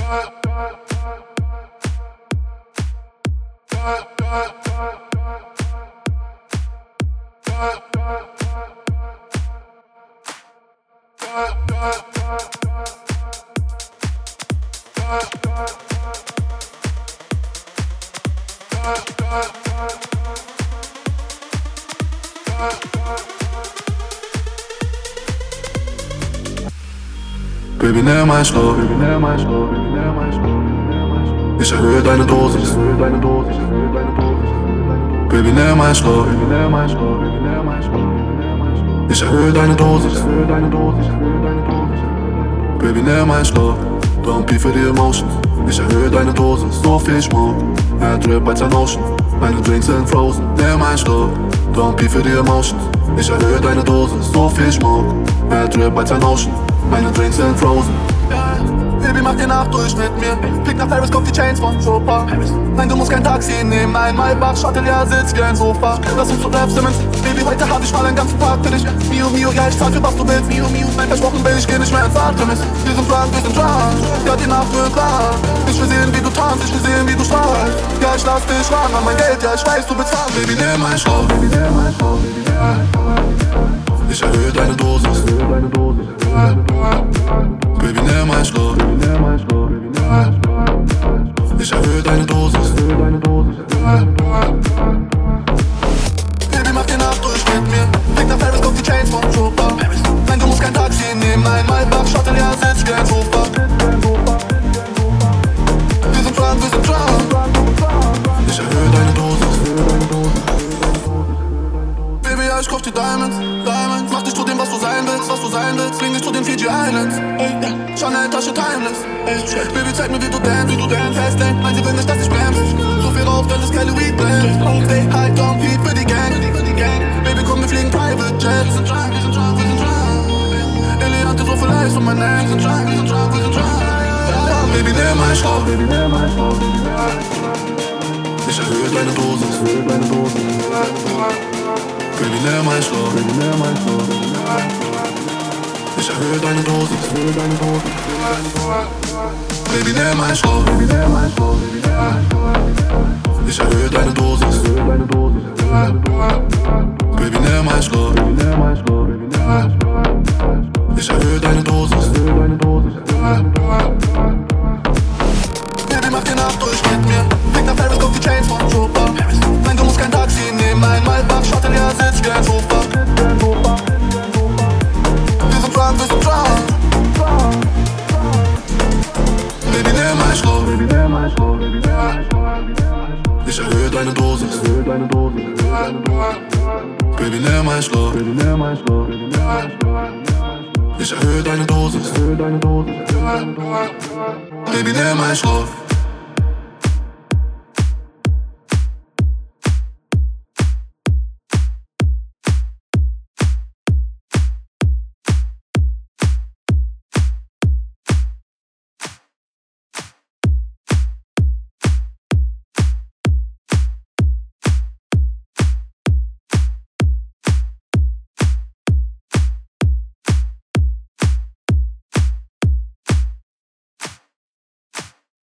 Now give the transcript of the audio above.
Bye. Baby, nimm mein Schluck. Ich erhöhe deine Dosis. Baby, nimm mein Schluck. Ich erhöhe deine Dosis. Baby, nimm mein Schluck. Don't be for the emotion. Ich erhöhe deine Dosis. So viel Schmuck. Er drip als ein Ocean. Meine Drinks sind frozen. Nimm mein Schluck. Don't be for the emotion. Ich erhöhe deine Dosis. So viel Schmuck. Er drip als ein Ocean. Meine Drinks sind frozen. Baby, mach dir durch mit mir. Blick nach Paris, kauf die Chains von Chopin. Nein, du musst kein Taxi nehmen. Ein Maybach, Shuttle, ja, sitz wie ein Sofa. Lass uns zu Rap Simmons. Baby, heute hab ich mal einen ganzen Tag für dich. Mio, Mio, ja, ich zahl für was du willst. Mio, Mio, nein, versprochen will ich geh nicht mehr ins Artemis. Wir sind drunk, wir sind drunk. Ja, die Nacht wird lang. Ich will sehen, wie du tanzt, ich will sehen, wie du strahlst. Ja, ich lass dich ran an mein Geld, ja, ich weiß, du bezahlst. Baby, nimm mein Schau. Ich mit mir. Blick nach Paris, kauf die Chains von Chopin. Nein, du musst kein Taxi nehmen. Ein Maybach, Shuttle, ja, sitz wie ein Sofa. Wir sind drunk, wir sind drunk. Ich erhöhe deine Dosis. Baby, ja, ich kauf die Diamonds, Diamonds. Mach dich zu dem, was du sein willst, was du sein willst. Bring dich zu den Fiji Islands. Chanel, Tasche, timeless. Baby, zeig mir, wie du dance, wie du dance. Fastlane, nein, sie will nicht, dass ich bremse. So viel rauf, dann ist Kelly Weed Blend. Stay high, Eis um mein Neck. Wir sind drunk, wir sind drunk, wir sind drunk. Baby, nimm mein Schluck. Ich erhöhe deine Dosis. Baby, nimm mein Schluck. Ich erhöhe deine Dosis. Baby, nimm mein Schluck. Ich erhöhe deine Dosis. Baby, nimm mein Schluck. Ich erhöhe deine Dosis. Baby, mach dir durch mit mir. Blick nach Paris, kauf die Chains von Chopin. Nein, du musst kein Taxi nehmen. Ein Maybach, Shuttle, ja, sitz wie ein Sofa. Drunk, wir sind drunk. Baby, nimm mein Schluck. Ich erhöhe deine Dosis. Baby, nimm mein Schluck. Ich erhöhe deine Dosis. Baby, nimm mein Schluck.